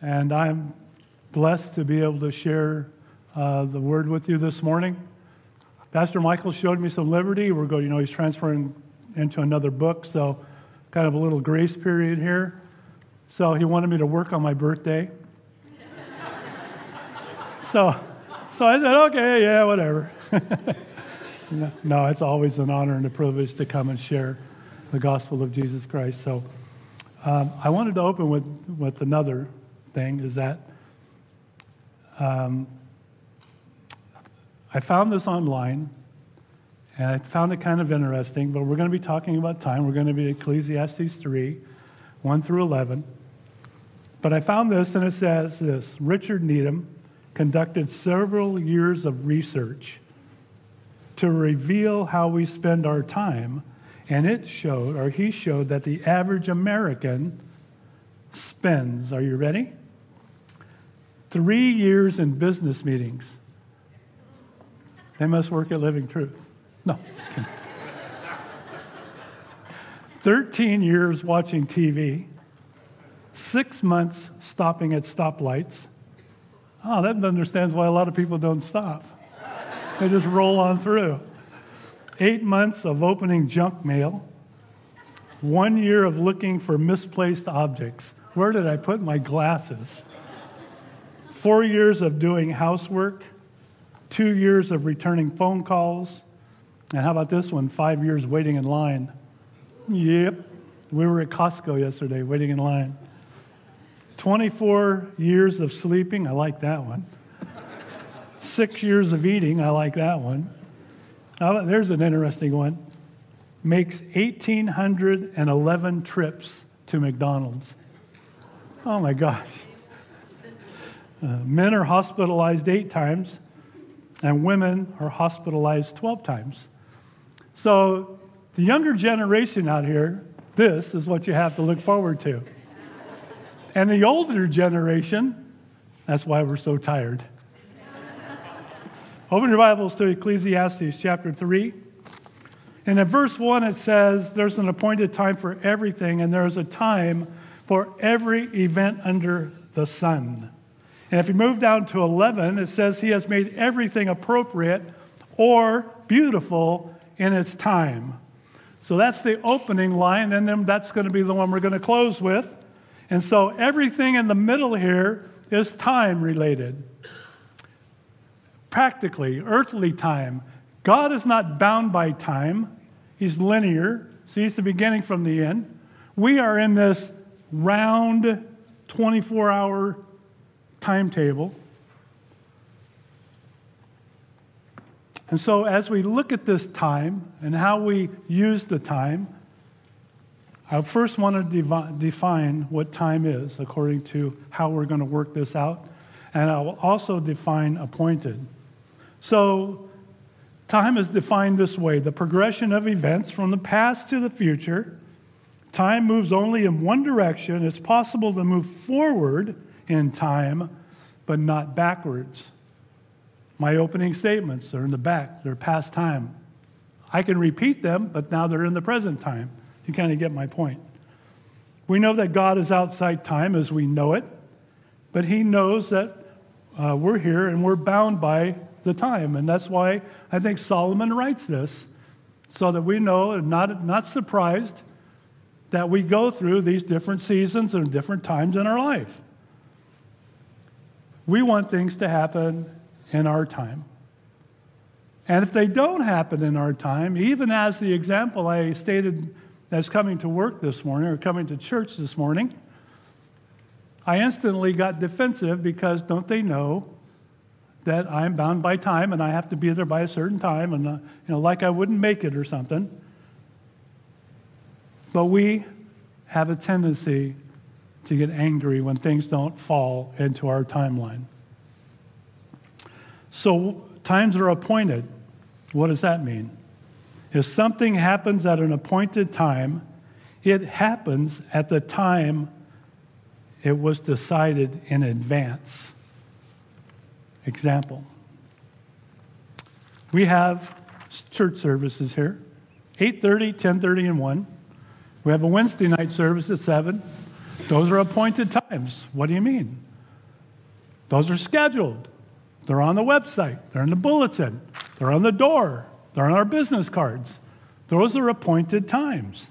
and I'm blessed to be able to share uh, the word with you this morning. Pastor Michael showed me some liberty. We're going, you know, he's transferring into another book, so kind of a little grace period here. So he wanted me to work on my birthday. so, so I said, okay, yeah, whatever. no, it's always an honor and a privilege to come and share the gospel of Jesus Christ. So um, I wanted to open with, with another thing is that um, I found this online and I found it kind of interesting, but we're going to be talking about time. We're going to be Ecclesiastes 3, 1 through 11. But I found this, and it says this Richard Needham conducted several years of research to reveal how we spend our time, and it showed, or he showed, that the average American spends, are you ready? Three years in business meetings. They must work at Living Truth. No, just kidding. 13 years watching TV, six months stopping at stoplights. Oh, that understands why a lot of people don't stop. They just roll on through. Eight months of opening junk mail, one year of looking for misplaced objects. Where did I put my glasses? Four years of doing housework, two years of returning phone calls, and how about this one? Five years waiting in line. Yep. We were at Costco yesterday waiting in line. 24 years of sleeping. I like that one. Six years of eating. I like that one. there's an interesting one. Makes 1,811 trips to McDonald's. Oh my gosh. Uh, men are hospitalized eight times, and women are hospitalized 12 times. So, the younger generation out here, this is what you have to look forward to. And the older generation, that's why we're so tired. Open your Bibles to Ecclesiastes chapter 3. And in verse 1, it says, There's an appointed time for everything, and there's a time for every event under the sun. And if you move down to 11, it says, He has made everything appropriate or beautiful in its time. So that's the opening line, and then that's going to be the one we're going to close with. And so everything in the middle here is time related. Practically, earthly time. God is not bound by time, He's linear, sees the beginning from the end. We are in this round 24 hour timetable. And so, as we look at this time and how we use the time, I first want to define what time is according to how we're going to work this out. And I will also define appointed. So, time is defined this way the progression of events from the past to the future. Time moves only in one direction. It's possible to move forward in time, but not backwards. My opening statements are in the back, they're past time. I can repeat them, but now they're in the present time. You kind of get my point. We know that God is outside time as we know it, but He knows that uh, we're here and we're bound by the time. And that's why I think Solomon writes this, so that we know and not, not surprised that we go through these different seasons and different times in our life. We want things to happen in our time. And if they don't happen in our time, even as the example I stated as coming to work this morning or coming to church this morning, I instantly got defensive because don't they know that I'm bound by time and I have to be there by a certain time and, uh, you know, like I wouldn't make it or something. But we have a tendency to get angry when things don't fall into our timeline. So times are appointed. What does that mean? If something happens at an appointed time, it happens at the time it was decided in advance. Example. We have church services here. 8:30, 10:30 and 1. We have a Wednesday night service at 7. Those are appointed times. What do you mean? Those are scheduled. They're on the website, they're in the bulletin, they're on the door, they're on our business cards. Those are appointed times.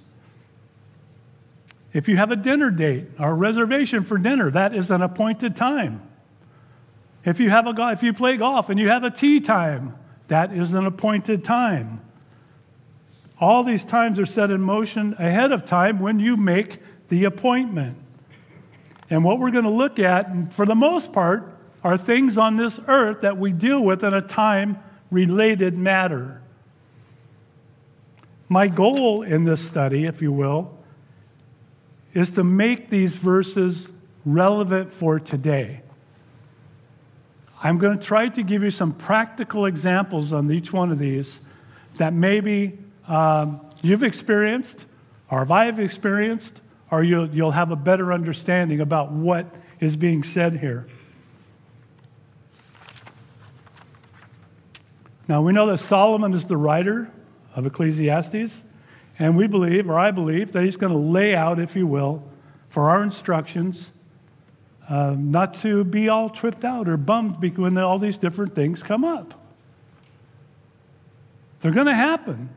If you have a dinner date or a reservation for dinner, that is an appointed time. If you, have a, if you play golf and you have a tee time, that is an appointed time. All these times are set in motion ahead of time when you make the appointment. And what we're going to look at, for the most part, are things on this earth that we deal with in a time related matter. My goal in this study, if you will, is to make these verses relevant for today. I'm going to try to give you some practical examples on each one of these that maybe um, you've experienced, or I've experienced, or you'll, you'll have a better understanding about what is being said here. Now, we know that Solomon is the writer of Ecclesiastes, and we believe, or I believe, that he's going to lay out, if you will, for our instructions, uh, not to be all tripped out or bummed when all these different things come up. They're going to happen.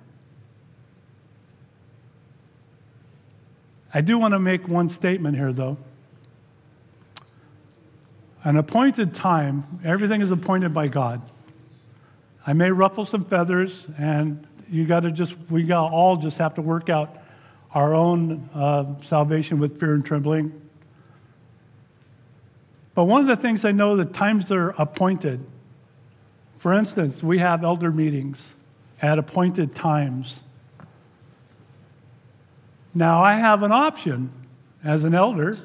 I do want to make one statement here, though. An appointed time, everything is appointed by God. I may ruffle some feathers, and you got to just, we got all just have to work out our own uh, salvation with fear and trembling. But one of the things I know, the times they're appointed. For instance, we have elder meetings at appointed times. Now, I have an option as an elder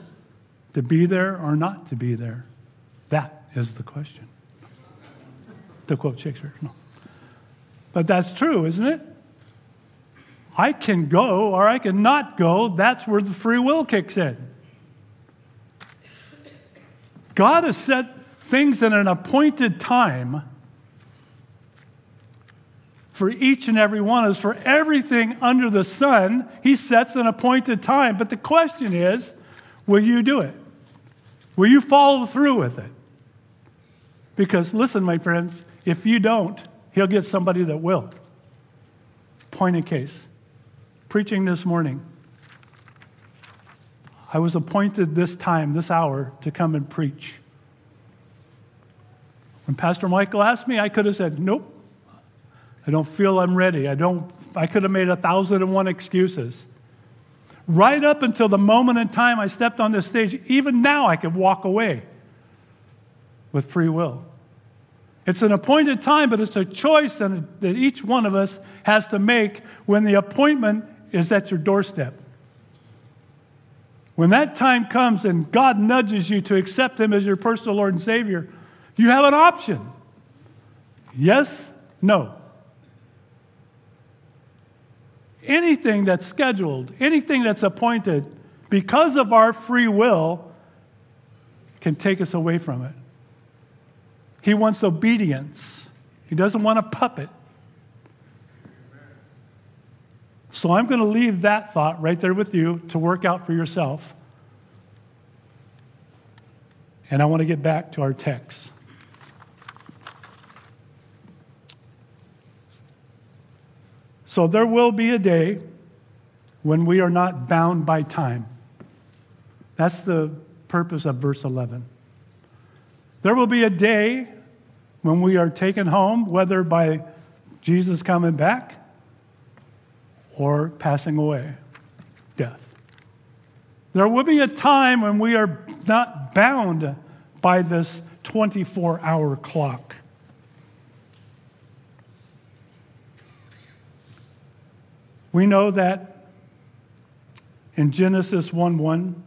to be there or not to be there. That is the question. To quote Shakespeare. No. But that's true, isn't it? I can go or I can not go. That's where the free will kicks in. God has set things in an appointed time for each and every one of us, for everything under the sun, He sets an appointed time. But the question is will you do it? Will you follow through with it? Because listen, my friends, if you don't, He'll get somebody that will. Point in case. Preaching this morning. I was appointed this time, this hour, to come and preach. When Pastor Michael asked me, I could have said, Nope, I don't feel I'm ready. I, don't, I could have made a thousand and one excuses. Right up until the moment in time I stepped on this stage, even now I could walk away with free will. It's an appointed time, but it's a choice that each one of us has to make when the appointment is at your doorstep. When that time comes and God nudges you to accept Him as your personal Lord and Savior, you have an option yes, no. Anything that's scheduled, anything that's appointed, because of our free will, can take us away from it. He wants obedience, He doesn't want a puppet. So I'm going to leave that thought right there with you to work out for yourself. And I want to get back to our text. So there will be a day when we are not bound by time. That's the purpose of verse 11. There will be a day when we are taken home, whether by Jesus coming back or passing away, death. There will be a time when we are not bound by this 24 hour clock. We know that in Genesis 1 1,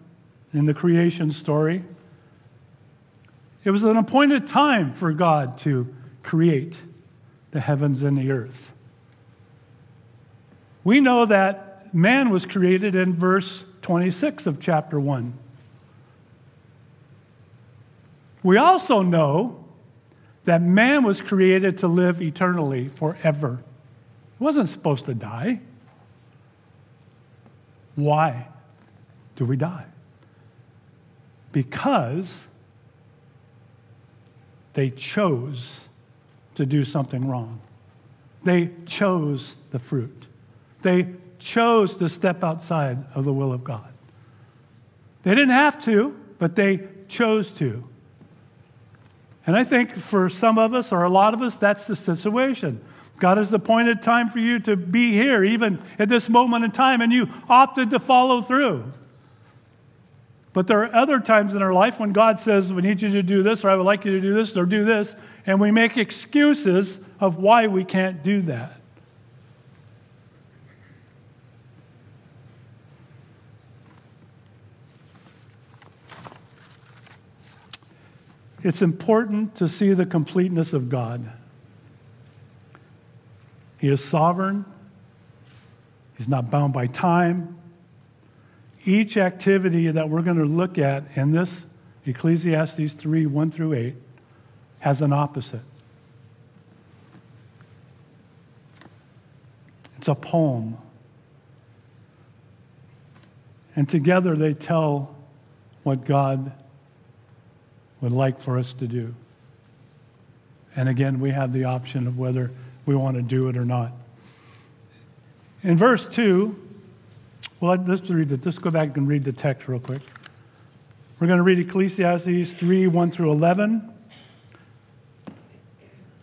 in the creation story, it was an appointed time for God to create the heavens and the earth. We know that man was created in verse 26 of chapter 1. We also know that man was created to live eternally forever. He wasn't supposed to die. Why do we die? Because they chose to do something wrong. They chose the fruit. They chose to step outside of the will of God. They didn't have to, but they chose to. And I think for some of us, or a lot of us, that's the situation. God has appointed time for you to be here, even at this moment in time, and you opted to follow through. But there are other times in our life when God says, We need you to do this, or I would like you to do this, or do this, and we make excuses of why we can't do that. It's important to see the completeness of God. He is sovereign, He's not bound by time. Each activity that we're going to look at in this Ecclesiastes 3 1 through 8 has an opposite. It's a poem. And together they tell what God would like for us to do. And again, we have the option of whether we want to do it or not. In verse 2, well, let's read it. Let's go back and read the text real quick. We're going to read Ecclesiastes 3 1 through 11.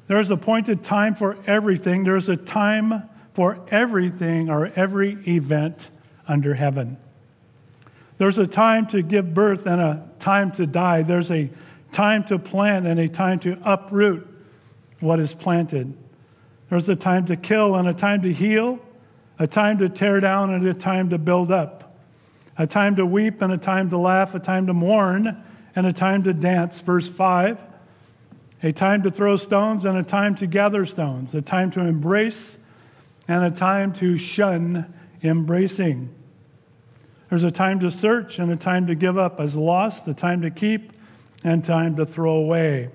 There is appointed time for everything. There is a time for everything or every event under heaven. There's a time to give birth and a time to die. There's a time to plant and a time to uproot what is planted. There's a time to kill and a time to heal, a time to tear down and a time to build up, a time to weep and a time to laugh, a time to mourn and a time to dance. Verse 5 a time to throw stones and a time to gather stones, a time to embrace and a time to shun embracing. There's a time to search and a time to give up as lost, a time to keep and time to throw away,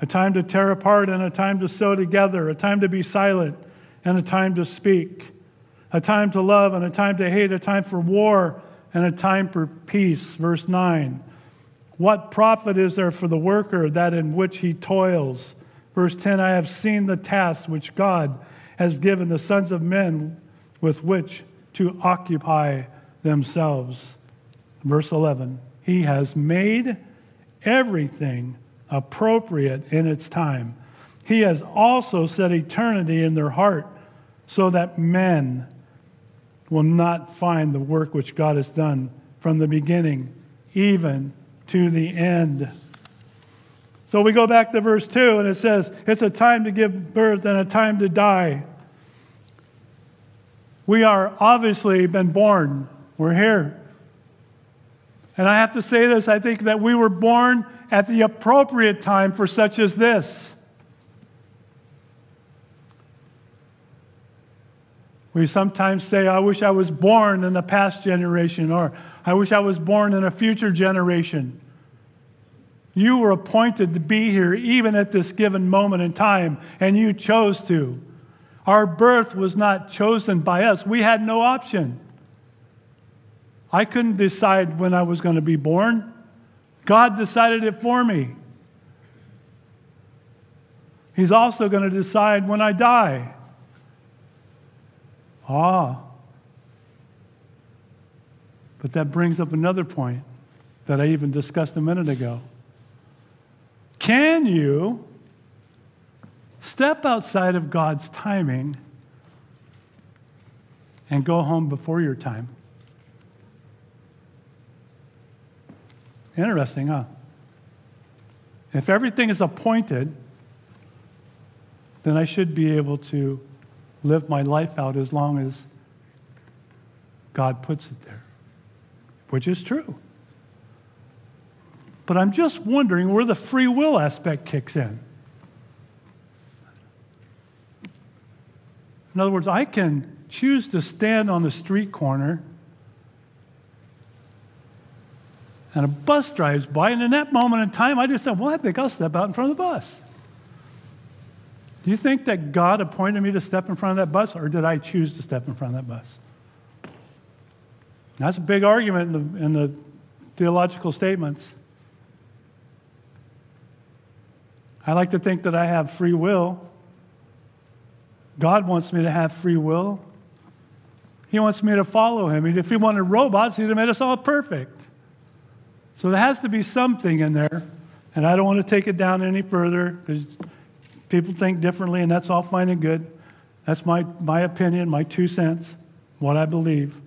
a time to tear apart and a time to sew together, a time to be silent and a time to speak, a time to love and a time to hate, a time for war and a time for peace. Verse 9. What profit is there for the worker that in which he toils? Verse 10 I have seen the task which God has given the sons of men with which to occupy themselves. Verse 11 He has made everything appropriate in its time. He has also set eternity in their heart so that men will not find the work which God has done from the beginning, even to the end. So we go back to verse 2, and it says, It's a time to give birth and a time to die. We are obviously been born. We're here. And I have to say this I think that we were born at the appropriate time for such as this. We sometimes say, I wish I was born in the past generation, or I wish I was born in a future generation. You were appointed to be here even at this given moment in time, and you chose to. Our birth was not chosen by us, we had no option. I couldn't decide when I was going to be born, God decided it for me. He's also going to decide when I die. Ah. But that brings up another point that I even discussed a minute ago. Can you step outside of God's timing and go home before your time? Interesting, huh? If everything is appointed, then I should be able to live my life out as long as God puts it there, which is true. But I'm just wondering where the free will aspect kicks in. In other words, I can choose to stand on the street corner and a bus drives by, and in that moment in time, I just said, Well, I think I'll step out in front of the bus. Do you think that God appointed me to step in front of that bus, or did I choose to step in front of that bus? That's a big argument in the, in the theological statements. I like to think that I have free will. God wants me to have free will. He wants me to follow him. If he wanted robots, he'd have made us all perfect. So there has to be something in there. And I don't want to take it down any further because people think differently, and that's all fine and good. That's my, my opinion, my two cents, what I believe.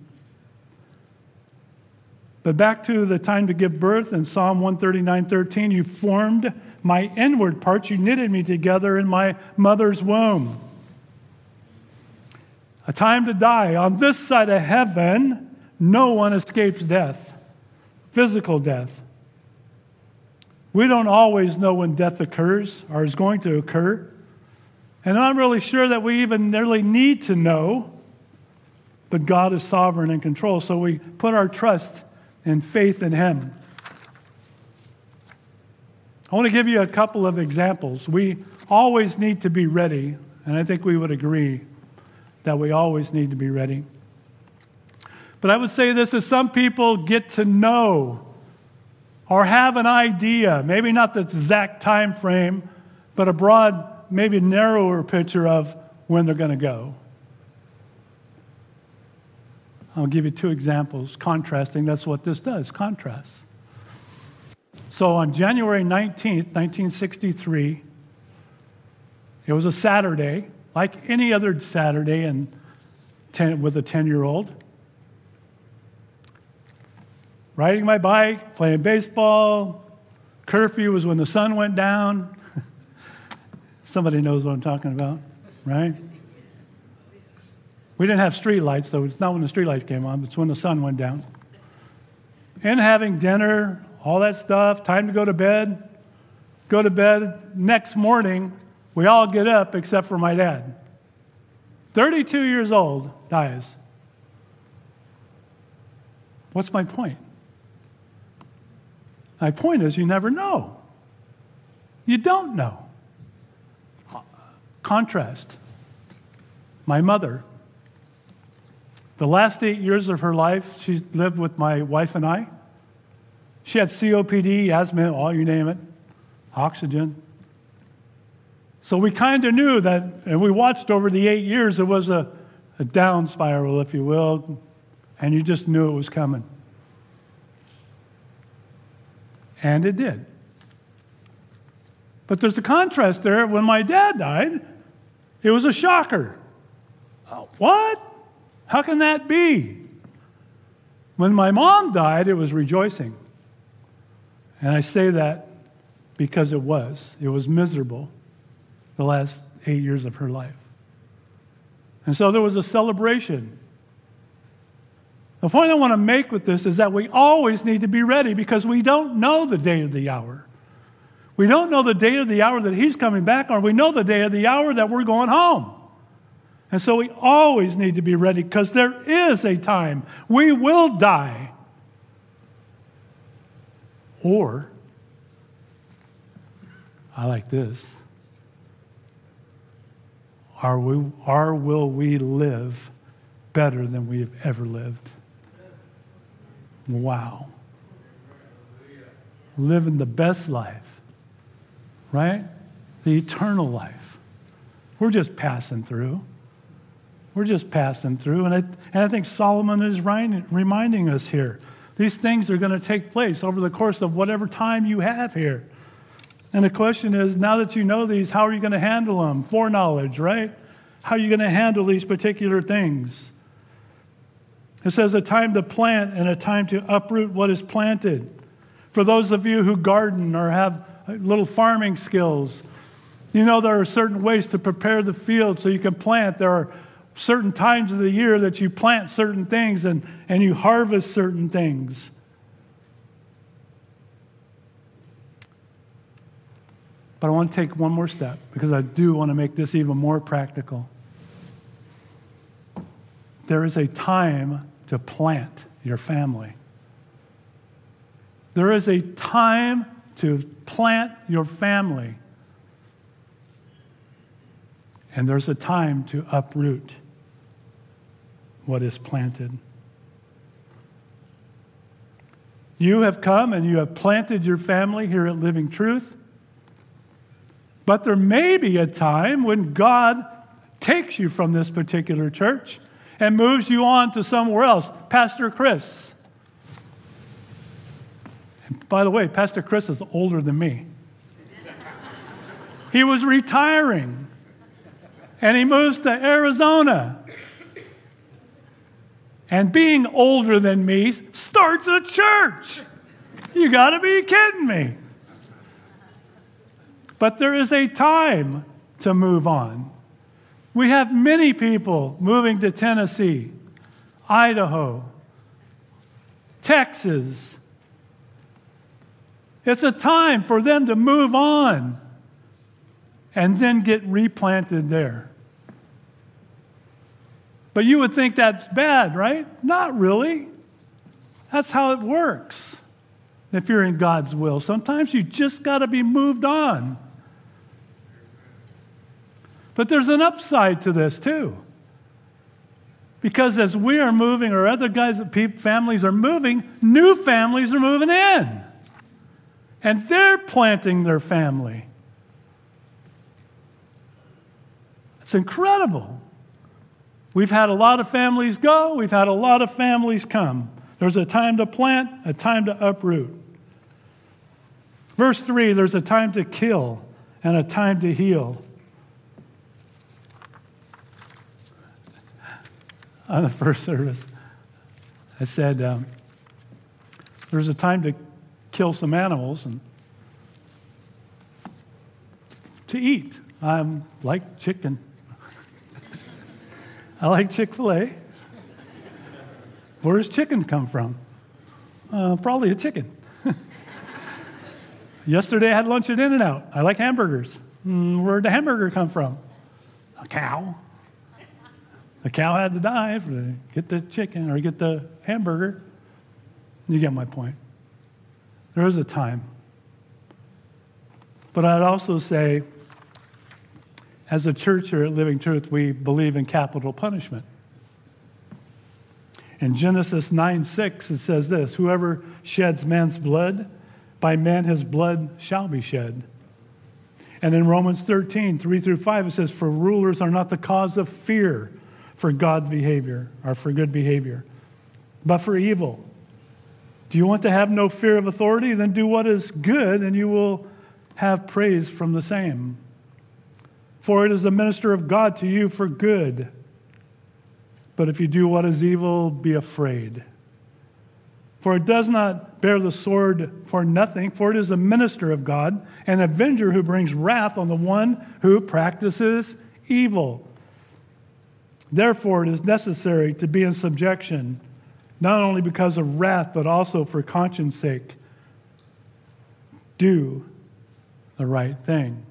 But back to the time to give birth in Psalm 139 13, you formed my inward parts, you knitted me together in my mother's womb. A time to die. On this side of heaven, no one escapes death, physical death. We don't always know when death occurs or is going to occur. And I'm really sure that we even nearly need to know, but God is sovereign and control. So we put our trust and faith in Him. I want to give you a couple of examples. We always need to be ready, and I think we would agree that we always need to be ready. But I would say this as some people get to know or have an idea, maybe not the exact time frame, but a broad, maybe narrower picture of when they're going to go. I'll give you two examples contrasting. That's what this does contrast. So on January 19th, 1963, it was a Saturday, like any other Saturday and ten, with a 10 year old. Riding my bike, playing baseball. Curfew was when the sun went down. Somebody knows what I'm talking about, right? We didn't have street lights, so it's not when the street lights came on, it's when the sun went down. And having dinner, all that stuff, time to go to bed. Go to bed. Next morning, we all get up except for my dad. 32 years old, dies. What's my point? My point is, you never know. You don't know. Contrast. My mother, the last eight years of her life, she lived with my wife and I. She had COPD, asthma, all you name it, oxygen. So we kind of knew that, and we watched over the eight years, it was a, a down spiral, if you will, and you just knew it was coming. And it did. But there's a contrast there. When my dad died, it was a shocker. What? How can that be? When my mom died, it was rejoicing. And I say that because it was. It was miserable the last eight years of her life. And so there was a celebration. The point I want to make with this is that we always need to be ready because we don't know the day of the hour. We don't know the day of the hour that he's coming back, or we know the day of the hour that we're going home. And so we always need to be ready because there is a time we will die. Or, I like this, Are we, or will we live better than we have ever lived? Wow. Living the best life, right? The eternal life. We're just passing through. We're just passing through. And I, and I think Solomon is reminding us here. These things are going to take place over the course of whatever time you have here. And the question is now that you know these, how are you going to handle them? Foreknowledge, right? How are you going to handle these particular things? It says a time to plant and a time to uproot what is planted. For those of you who garden or have little farming skills, you know there are certain ways to prepare the field so you can plant. There are certain times of the year that you plant certain things and, and you harvest certain things. But I want to take one more step because I do want to make this even more practical. There is a time to plant your family. There is a time to plant your family. And there's a time to uproot what is planted. You have come and you have planted your family here at Living Truth. But there may be a time when God takes you from this particular church and moves you on to somewhere else. Pastor Chris. by the way, Pastor Chris is older than me. he was retiring and he moves to Arizona. And being older than me starts a church. You got to be kidding me. But there is a time to move on. We have many people moving to Tennessee, Idaho, Texas. It's a time for them to move on and then get replanted there. But you would think that's bad, right? Not really. That's how it works if you're in God's will. Sometimes you just got to be moved on. But there's an upside to this too. Because as we are moving, or other guys, families are moving, new families are moving in. And they're planting their family. It's incredible. We've had a lot of families go, we've had a lot of families come. There's a time to plant, a time to uproot. Verse 3 there's a time to kill and a time to heal. On the first service, I said, um, there's a time to kill some animals and to eat. I'm like chicken. I like Chick fil A. Where does chicken come from? Uh, probably a chicken. Yesterday I had lunch at In N Out. I like hamburgers. Mm, where'd the hamburger come from? A cow. The cow had to die to get the chicken or get the hamburger. You get my point. There is a time. But I'd also say as a church here at Living Truth, we believe in capital punishment. In Genesis 9 6, it says this Whoever sheds man's blood, by man his blood shall be shed. And in Romans 13, 3 through 5, it says, For rulers are not the cause of fear for God's behavior or for good behavior, but for evil. Do you want to have no fear of authority? Then do what is good, and you will have praise from the same for it is the minister of God to you for good. But if you do what is evil, be afraid. For it does not bear the sword for nothing, for it is a minister of God, an avenger who brings wrath on the one who practices evil. Therefore, it is necessary to be in subjection, not only because of wrath, but also for conscience sake. Do the right thing.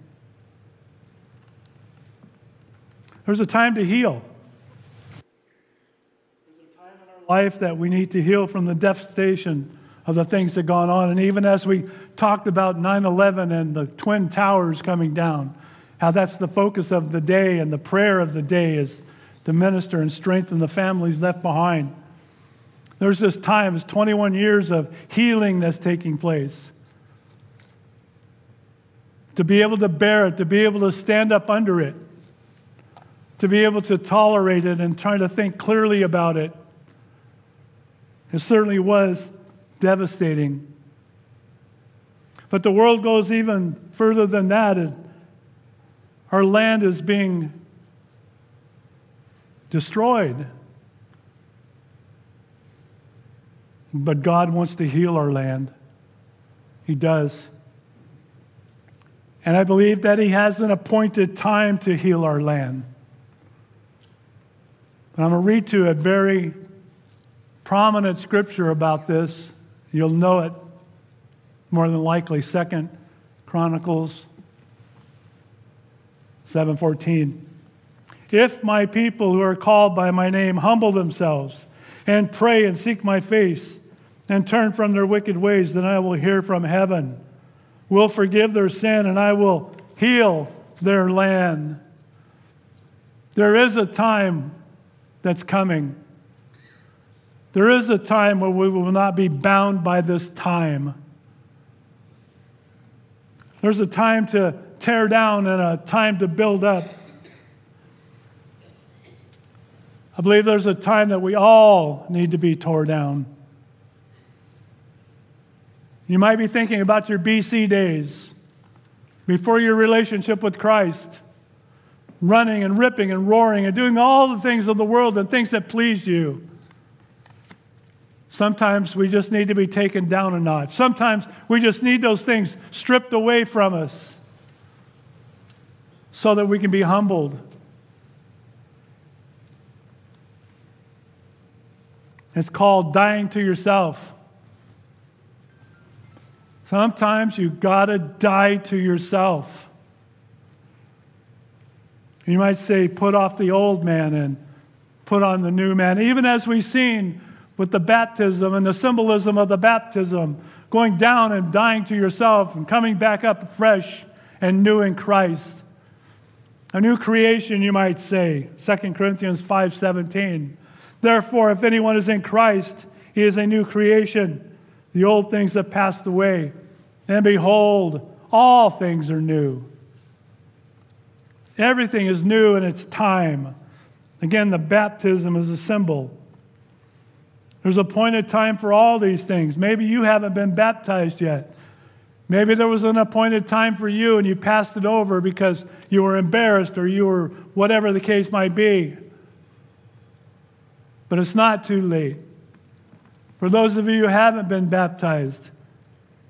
There's a time to heal. There's a time in our life that we need to heal from the devastation of the things that gone on. And even as we talked about 9 11 and the Twin Towers coming down, how that's the focus of the day and the prayer of the day is to minister and strengthen the families left behind. There's this time, it's 21 years of healing that's taking place. To be able to bear it, to be able to stand up under it to be able to tolerate it and try to think clearly about it. It certainly was devastating. But the world goes even further than that. Our land is being destroyed. But God wants to heal our land. He does. And I believe that He has an appointed time to heal our land. And I'm going to read to you a very prominent scripture about this. You'll know it more than likely. Second Chronicles 7:14. If my people who are called by my name humble themselves and pray and seek my face and turn from their wicked ways, then I will hear from heaven, will forgive their sin, and I will heal their land. There is a time that's coming. There is a time where we will not be bound by this time. There's a time to tear down and a time to build up. I believe there's a time that we all need to be tore down. You might be thinking about your BC days before your relationship with Christ, running and ripping and roaring and doing all the things of the world and things that please you. Sometimes we just need to be taken down a notch. Sometimes we just need those things stripped away from us so that we can be humbled. It's called dying to yourself. Sometimes you got to die to yourself. You might say, put off the old man and put on the new man. Even as we've seen with the baptism and the symbolism of the baptism, going down and dying to yourself and coming back up fresh and new in Christ. A new creation, you might say. 2 Corinthians 5:17. Therefore, if anyone is in Christ, he is a new creation. The old things have passed away, and behold, all things are new. Everything is new in its time. Again, the baptism is a symbol. There's a appointed time for all these things. Maybe you haven't been baptized yet. Maybe there was an appointed time for you and you passed it over because you were embarrassed or you were whatever the case might be. But it's not too late. For those of you who haven't been baptized,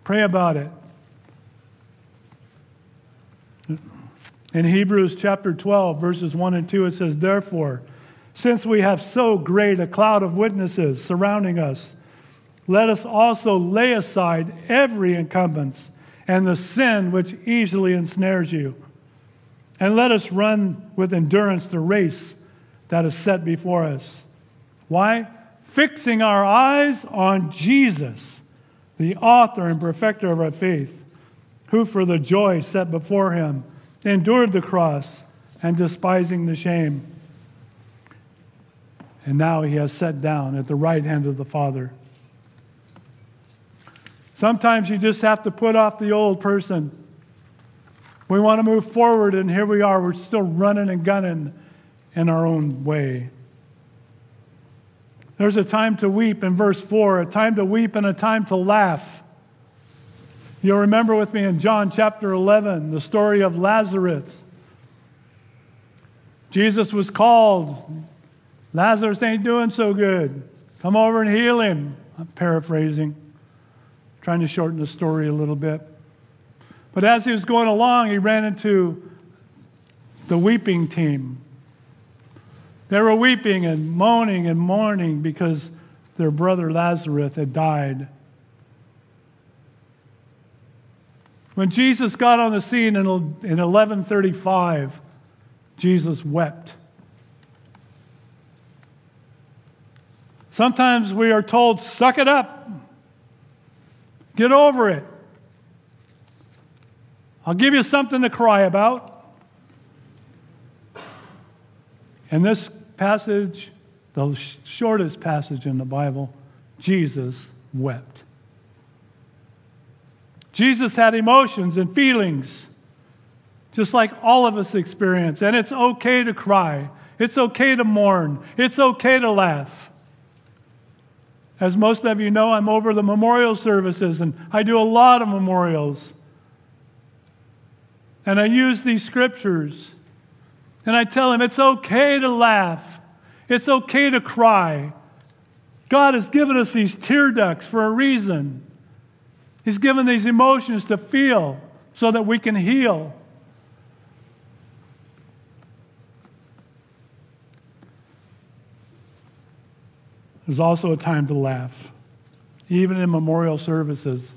pray about it. In Hebrews chapter 12, verses 1 and 2, it says, Therefore, since we have so great a cloud of witnesses surrounding us, let us also lay aside every encumbrance and the sin which easily ensnares you. And let us run with endurance the race that is set before us. Why? Fixing our eyes on Jesus, the author and perfecter of our faith, who for the joy set before him endured the cross and despising the shame and now he has sat down at the right hand of the Father. Sometimes you just have to put off the old person. We want to move forward, and here we are. We're still running and gunning in our own way. There's a time to weep in verse 4, a time to weep and a time to laugh. You'll remember with me in John chapter 11 the story of Lazarus. Jesus was called Lazarus ain't doing so good. Come over and heal him. I'm paraphrasing, trying to shorten the story a little bit. But as he was going along, he ran into the weeping team. They were weeping and moaning and mourning because their brother Lazarus had died. When Jesus got on the scene in 1135, Jesus wept. Sometimes we are told, suck it up, get over it. I'll give you something to cry about. In this passage, the shortest passage in the Bible, Jesus wept. Jesus had emotions and feelings, just like all of us experience. And it's okay to cry, it's okay to mourn, it's okay to laugh. As most of you know, I'm over the memorial services and I do a lot of memorials. And I use these scriptures. And I tell them it's okay to laugh, it's okay to cry. God has given us these tear ducts for a reason. He's given these emotions to feel so that we can heal. There's also a time to laugh. Even in memorial services,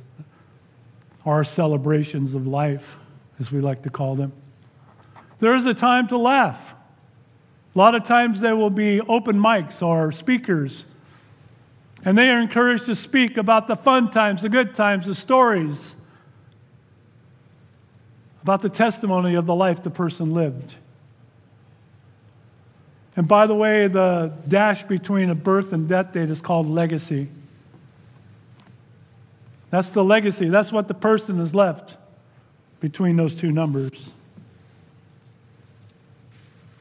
our celebrations of life, as we like to call them, there is a time to laugh. A lot of times there will be open mics or speakers, and they are encouraged to speak about the fun times, the good times, the stories, about the testimony of the life the person lived. And by the way, the dash between a birth and death date is called legacy. That's the legacy. That's what the person has left between those two numbers.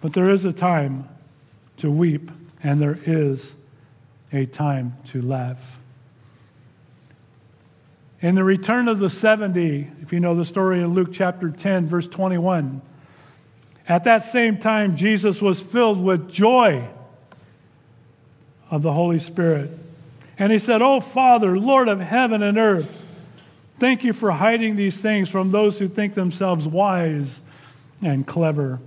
But there is a time to weep, and there is a time to laugh. In the return of the 70, if you know the story in Luke chapter 10, verse 21, at that same time, Jesus was filled with joy of the Holy Spirit. And he said, Oh, Father, Lord of heaven and earth, thank you for hiding these things from those who think themselves wise and clever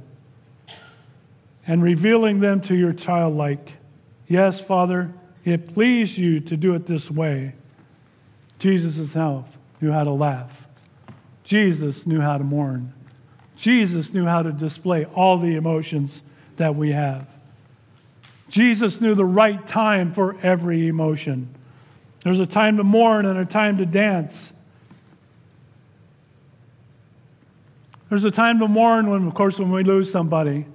and revealing them to your childlike. Yes, Father, it pleased you to do it this way. Jesus himself knew how to laugh. Jesus knew how to mourn. Jesus knew how to display all the emotions that we have. Jesus knew the right time for every emotion. There's a time to mourn and a time to dance. There's a time to mourn when, of course, when we lose somebody.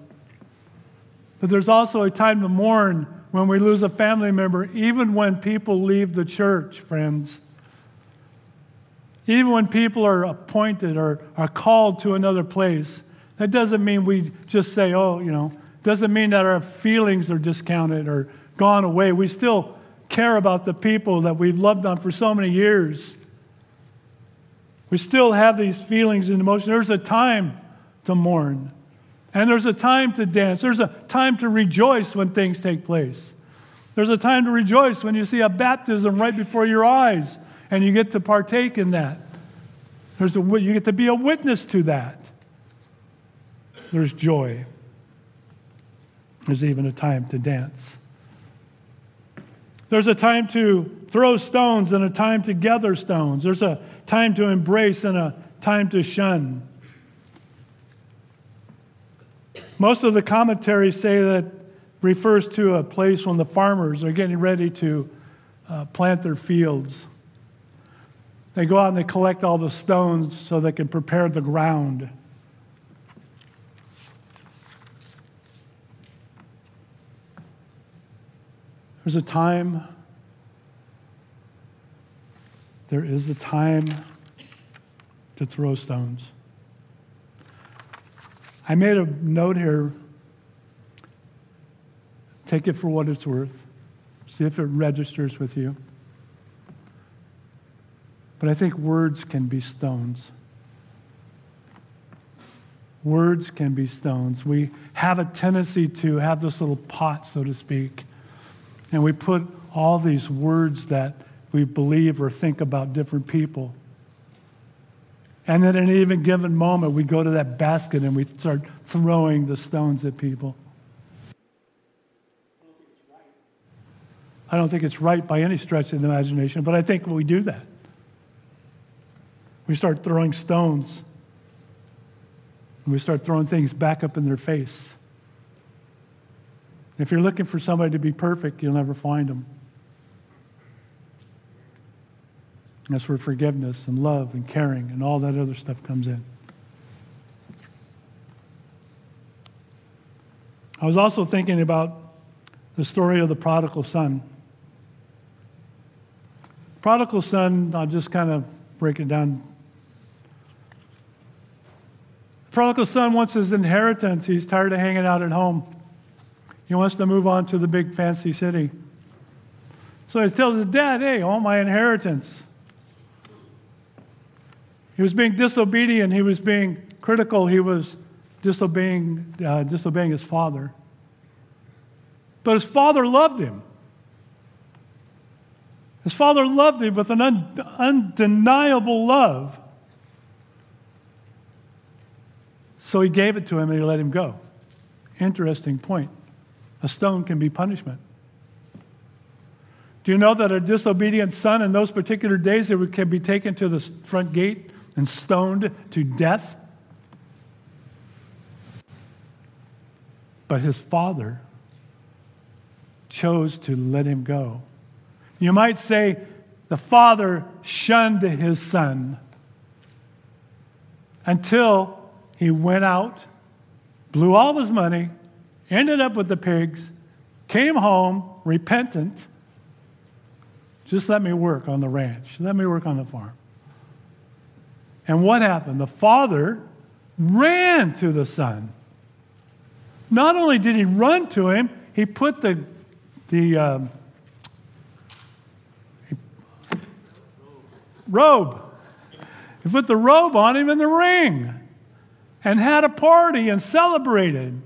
But there's also a time to mourn when we lose a family member, even when people leave the church, friends. Even when people are appointed or are called to another place, that doesn't mean we just say, oh, you know, doesn't mean that our feelings are discounted or gone away. We still care about the people that we've loved on for so many years. We still have these feelings and emotions. There's a time to mourn, and there's a time to dance. There's a time to rejoice when things take place. There's a time to rejoice when you see a baptism right before your eyes and you get to partake in that. There's a, you get to be a witness to that. There's joy. There's even a time to dance. There's a time to throw stones and a time to gather stones. There's a time to embrace and a time to shun. Most of the commentaries say that refers to a place when the farmers are getting ready to uh, plant their fields. They go out and they collect all the stones so they can prepare the ground. There's a time, there is a time to throw stones. I made a note here. Take it for what it's worth. See if it registers with you. But I think words can be stones. Words can be stones. We have a tendency to have this little pot, so to speak, and we put all these words that we believe or think about different people. And then at any even given moment, we go to that basket and we start throwing the stones at people. I don't think it's right by any stretch of the imagination, but I think we do that. We start throwing stones. And we start throwing things back up in their face. If you're looking for somebody to be perfect, you'll never find them. That's where forgiveness and love and caring and all that other stuff comes in. I was also thinking about the story of the prodigal son. Prodigal son, I'll just kind of break it down prodigal son wants his inheritance. He's tired of hanging out at home. He wants to move on to the big fancy city. So he tells his dad, Hey, I want my inheritance. He was being disobedient. He was being critical. He was disobeying, uh, disobeying his father. But his father loved him. His father loved him with an un- undeniable love. So he gave it to him and he let him go. Interesting point. A stone can be punishment. Do you know that a disobedient son in those particular days it can be taken to the front gate and stoned to death? But his father chose to let him go. You might say the father shunned his son until he went out, blew all his money, ended up with the pigs, came home repentant. Just let me work on the ranch. Let me work on the farm. And what happened? The father ran to the son. Not only did he run to him, he put the, the um, robe. He put the robe on him and the ring and had a party and celebrated.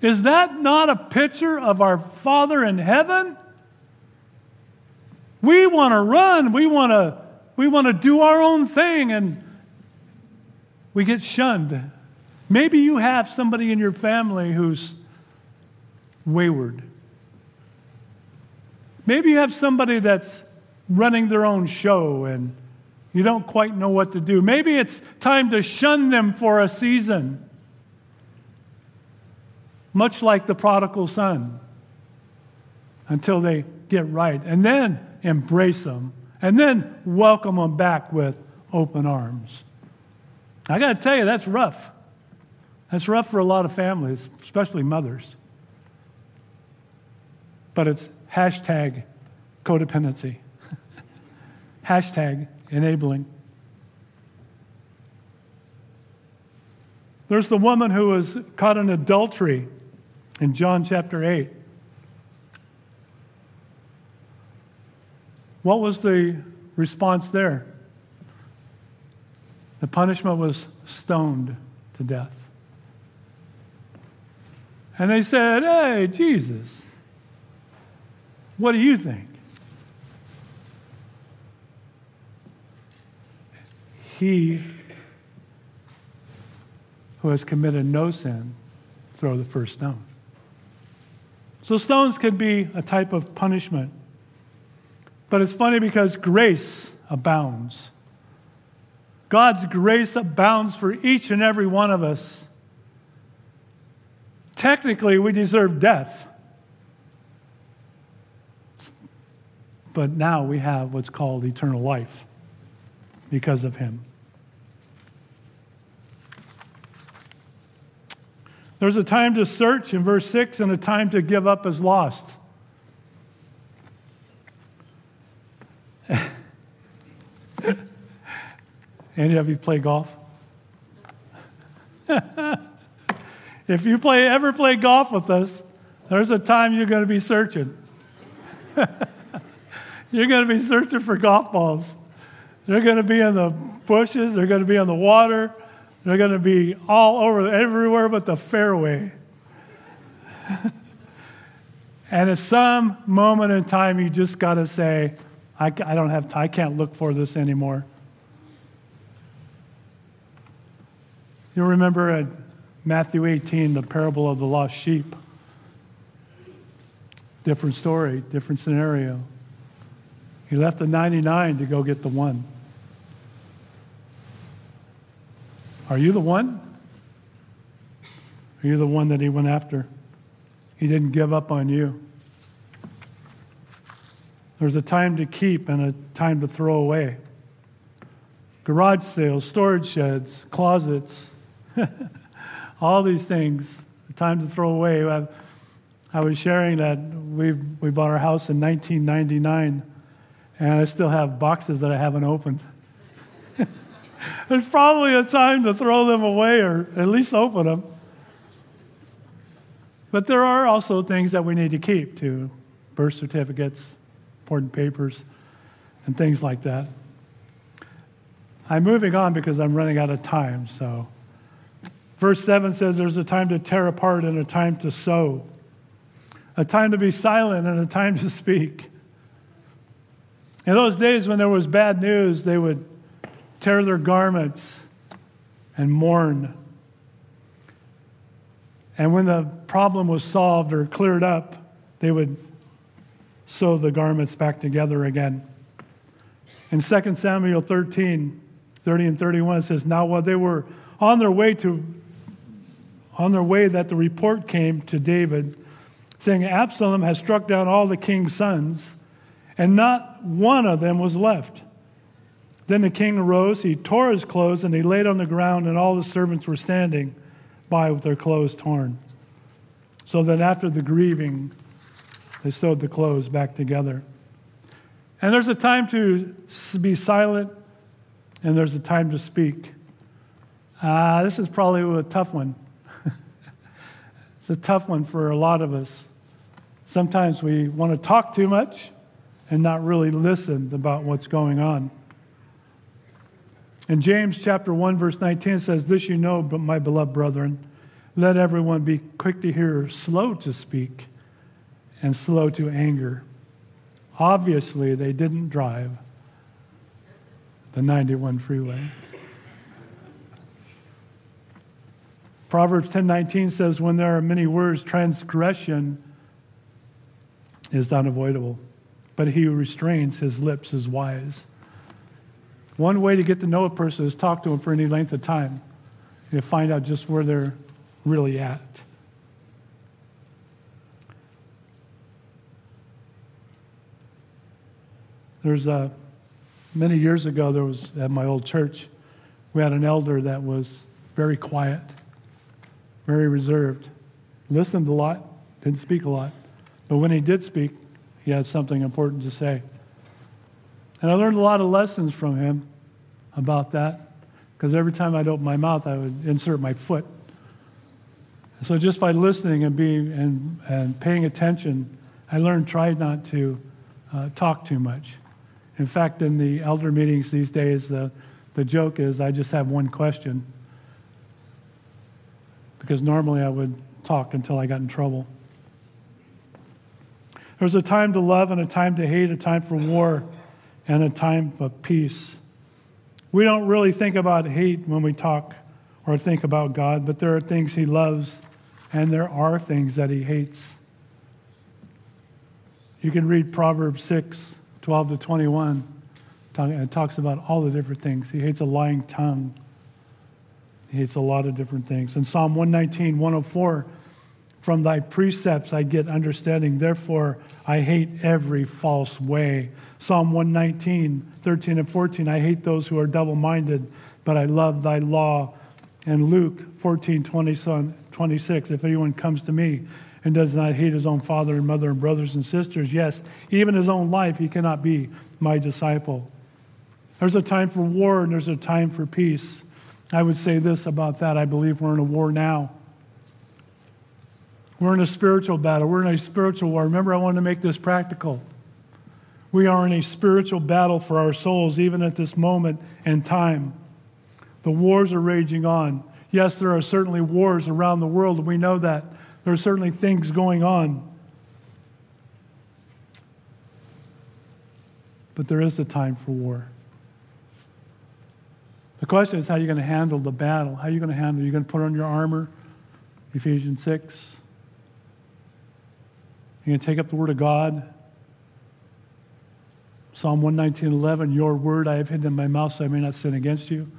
Is that not a picture of our Father in heaven? We want to run, we want to we want to do our own thing and we get shunned. Maybe you have somebody in your family who's wayward. Maybe you have somebody that's running their own show and you don't quite know what to do. Maybe it's time to shun them for a season, much like the prodigal son, until they get right. And then embrace them, and then welcome them back with open arms. I got to tell you, that's rough. That's rough for a lot of families, especially mothers. But it's hashtag codependency, hashtag enabling. There's the woman who was caught in adultery in John chapter 8. What was the response there? The punishment was stoned to death. And they said, Hey, Jesus, what do you think? He who has committed no sin, throw the first stone. So, stones can be a type of punishment. But it's funny because grace abounds. God's grace abounds for each and every one of us. Technically, we deserve death. But now we have what's called eternal life because of Him. There's a time to search in verse 6 and a time to give up as lost. Any of you play golf? if you play, ever play golf with us, there's a time you're going to be searching. you're going to be searching for golf balls. They're going to be in the bushes, they're going to be in the water, they're going to be all over, everywhere but the fairway. and at some moment in time, you just got to say, I, I don't have, I can't look for this anymore. You remember at Matthew 18, the parable of the lost sheep. Different story, different scenario. He left the 99 to go get the one. Are you the one? Are you the one that he went after? He didn't give up on you. There's a time to keep and a time to throw away. Garage sales, storage sheds, closets, all these things, time to throw away. I, I was sharing that we, we bought our house in 1999, and I still have boxes that I haven't opened. There's probably a time to throw them away or at least open them. But there are also things that we need to keep, too birth certificates, important papers, and things like that. I'm moving on because I'm running out of time. So, verse 7 says there's a time to tear apart and a time to sow, a time to be silent and a time to speak. In those days when there was bad news, they would tear their garments, and mourn. And when the problem was solved or cleared up, they would sew the garments back together again. In 2 Samuel 13, 30 and 31, it says, Now while they were on their way to on their way that the report came to David, saying, Absalom has struck down all the king's sons, and not one of them was left. Then the king arose, he tore his clothes, and he laid on the ground, and all the servants were standing by with their clothes torn. So then, after the grieving, they sewed the clothes back together. And there's a time to be silent and there's a time to speak. Uh, this is probably a tough one. It's a tough one for a lot of us. Sometimes we want to talk too much and not really listen about what's going on. In James chapter 1 verse 19 says, "This you know, but my beloved brethren, let everyone be quick to hear, slow to speak, and slow to anger." Obviously, they didn't drive the 91 freeway. Proverbs 10:19 says when there are many words transgression is unavoidable but he who restrains his lips is wise. One way to get to know a person is talk to them for any length of time and find out just where they're really at. There's a many years ago there was at my old church we had an elder that was very quiet very reserved. Listened a lot didn't speak a lot but when he did speak he had something important to say. And i learned a lot of lessons from him about that because every time i'd open my mouth i would insert my foot. So just by listening and being and, and paying attention i learned try not to uh, talk too much. In fact, in the elder meetings these days, the, the joke is I just have one question. Because normally I would talk until I got in trouble. There's a time to love and a time to hate, a time for war and a time of peace. We don't really think about hate when we talk or think about God, but there are things He loves and there are things that He hates. You can read Proverbs 6 12 to 21, it talks about all the different things. He hates a lying tongue. Hates a lot of different things. In Psalm 119, 104, from thy precepts I get understanding, therefore I hate every false way. Psalm 119, 13 and 14, I hate those who are double minded, but I love thy law. And Luke 14, 20, 26, if anyone comes to me and does not hate his own father and mother and brothers and sisters, yes, even his own life, he cannot be my disciple. There's a time for war and there's a time for peace. I would say this about that. I believe we're in a war now. We're in a spiritual battle. We're in a spiritual war. Remember, I wanted to make this practical. We are in a spiritual battle for our souls, even at this moment in time. The wars are raging on. Yes, there are certainly wars around the world, and we know that. There are certainly things going on. But there is a time for war. Question is how you're going to handle the battle. How are you going to handle it? You're going to put on your armor, Ephesians 6. You're going to take up the Word of God. Psalm 119, 11, Your word I have hidden in my mouth so I may not sin against you.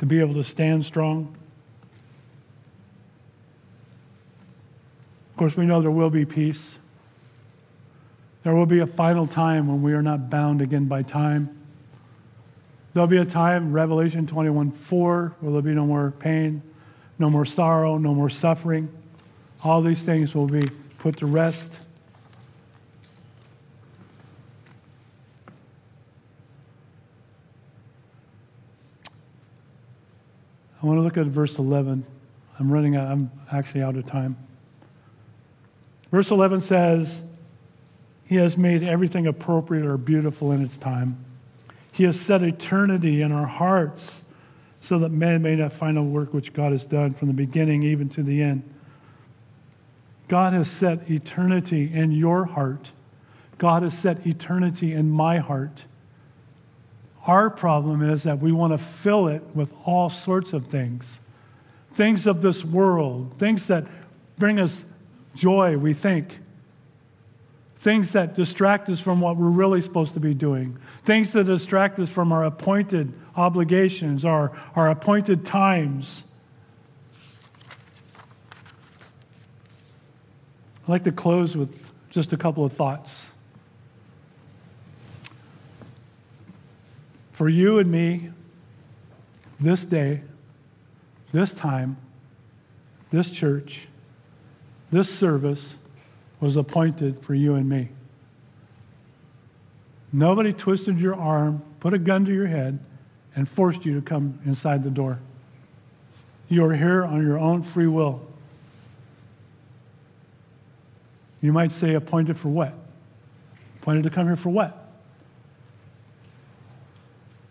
To be able to stand strong. Of course, we know there will be peace. There will be a final time when we are not bound again by time. There'll be a time, Revelation 21 4, where there'll be no more pain, no more sorrow, no more suffering. All these things will be put to rest. I want to look at verse 11. I'm running out, I'm actually out of time. Verse 11 says, He has made everything appropriate or beautiful in its time. He has set eternity in our hearts so that man may not find a work which God has done from the beginning even to the end. God has set eternity in your heart. God has set eternity in my heart. Our problem is that we want to fill it with all sorts of things things of this world, things that bring us joy, we think. Things that distract us from what we're really supposed to be doing. Things that distract us from our appointed obligations, our, our appointed times. I'd like to close with just a couple of thoughts. For you and me, this day, this time, this church, this service was appointed for you and me. Nobody twisted your arm, put a gun to your head, and forced you to come inside the door. You are here on your own free will. You might say, appointed for what? Appointed to come here for what?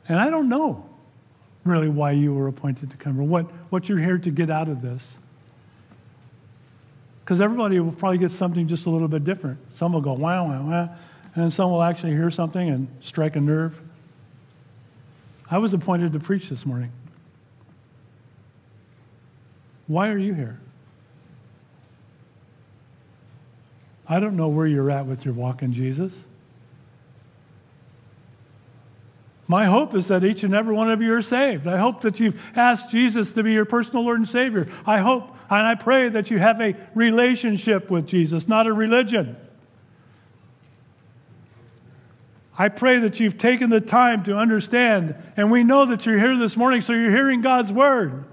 And I don't know really why you were appointed to come here, what, what you're here to get out of this. Because everybody will probably get something just a little bit different. Some will go, wow, wow, wow. And some will actually hear something and strike a nerve. I was appointed to preach this morning. Why are you here? I don't know where you're at with your walk in Jesus. My hope is that each and every one of you are saved. I hope that you've asked Jesus to be your personal Lord and Savior. I hope and I pray that you have a relationship with Jesus, not a religion. I pray that you've taken the time to understand, and we know that you're here this morning, so you're hearing God's word.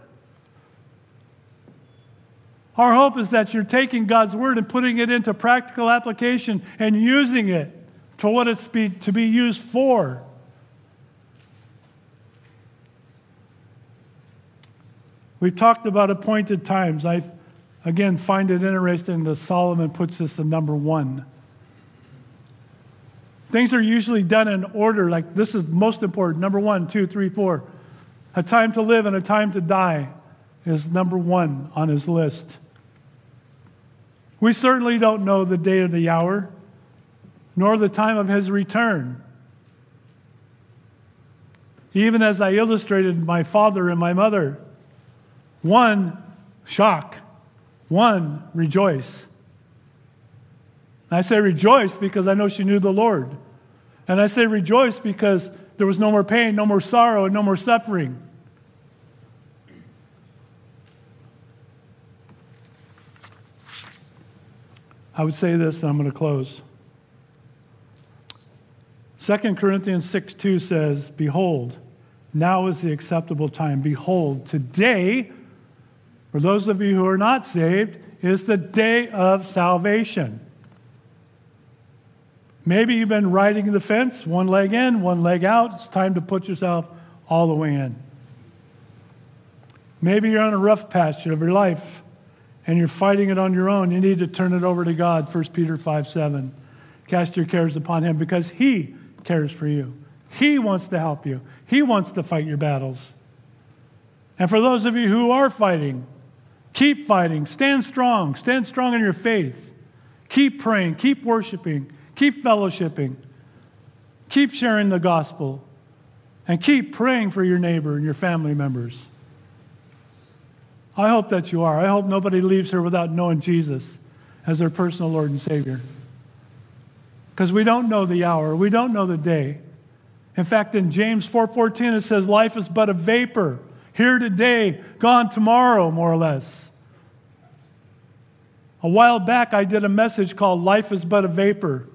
Our hope is that you're taking God's word and putting it into practical application and using it to what it's be, to be used for. We've talked about appointed times. I, again, find it interesting that Solomon puts this in number one. Things are usually done in order, like this is most important. Number one, two, three, four. A time to live and a time to die is number one on his list. We certainly don't know the day or the hour, nor the time of his return. Even as I illustrated my father and my mother, one, shock. One, rejoice. I say rejoice because I know she knew the Lord. And I say rejoice because there was no more pain, no more sorrow, and no more suffering. I would say this, and I'm going to close. 2 Corinthians 6 2 says, Behold, now is the acceptable time. Behold, today for those of you who are not saved, is the day of salvation. Maybe you've been riding the fence, one leg in, one leg out. It's time to put yourself all the way in. Maybe you're on a rough patch of your life and you're fighting it on your own. You need to turn it over to God, 1 Peter 5 7. Cast your cares upon Him because He cares for you. He wants to help you, He wants to fight your battles. And for those of you who are fighting, Keep fighting. Stand strong. Stand strong in your faith. Keep praying. Keep worshiping. Keep fellowshipping. Keep sharing the gospel. And keep praying for your neighbor and your family members. I hope that you are. I hope nobody leaves here without knowing Jesus as their personal Lord and Savior. Because we don't know the hour, we don't know the day. In fact, in James 4:14 it says life is but a vapor here today, gone tomorrow, more or less. A while back, I did a message called Life is But a Vapor.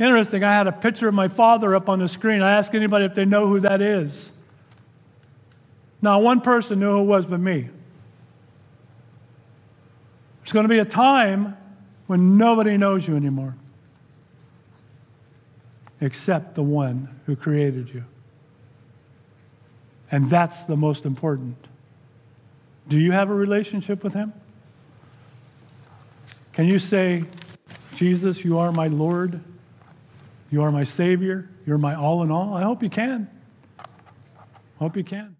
Interesting, I had a picture of my father up on the screen. I asked anybody if they know who that is. Now, one person knew who it was but me. There's going to be a time when nobody knows you anymore except the one who created you. And that's the most important. Do you have a relationship with Him? Can you say, Jesus, you are my Lord? You are my Savior? You're my all in all? I hope you can. Hope you can.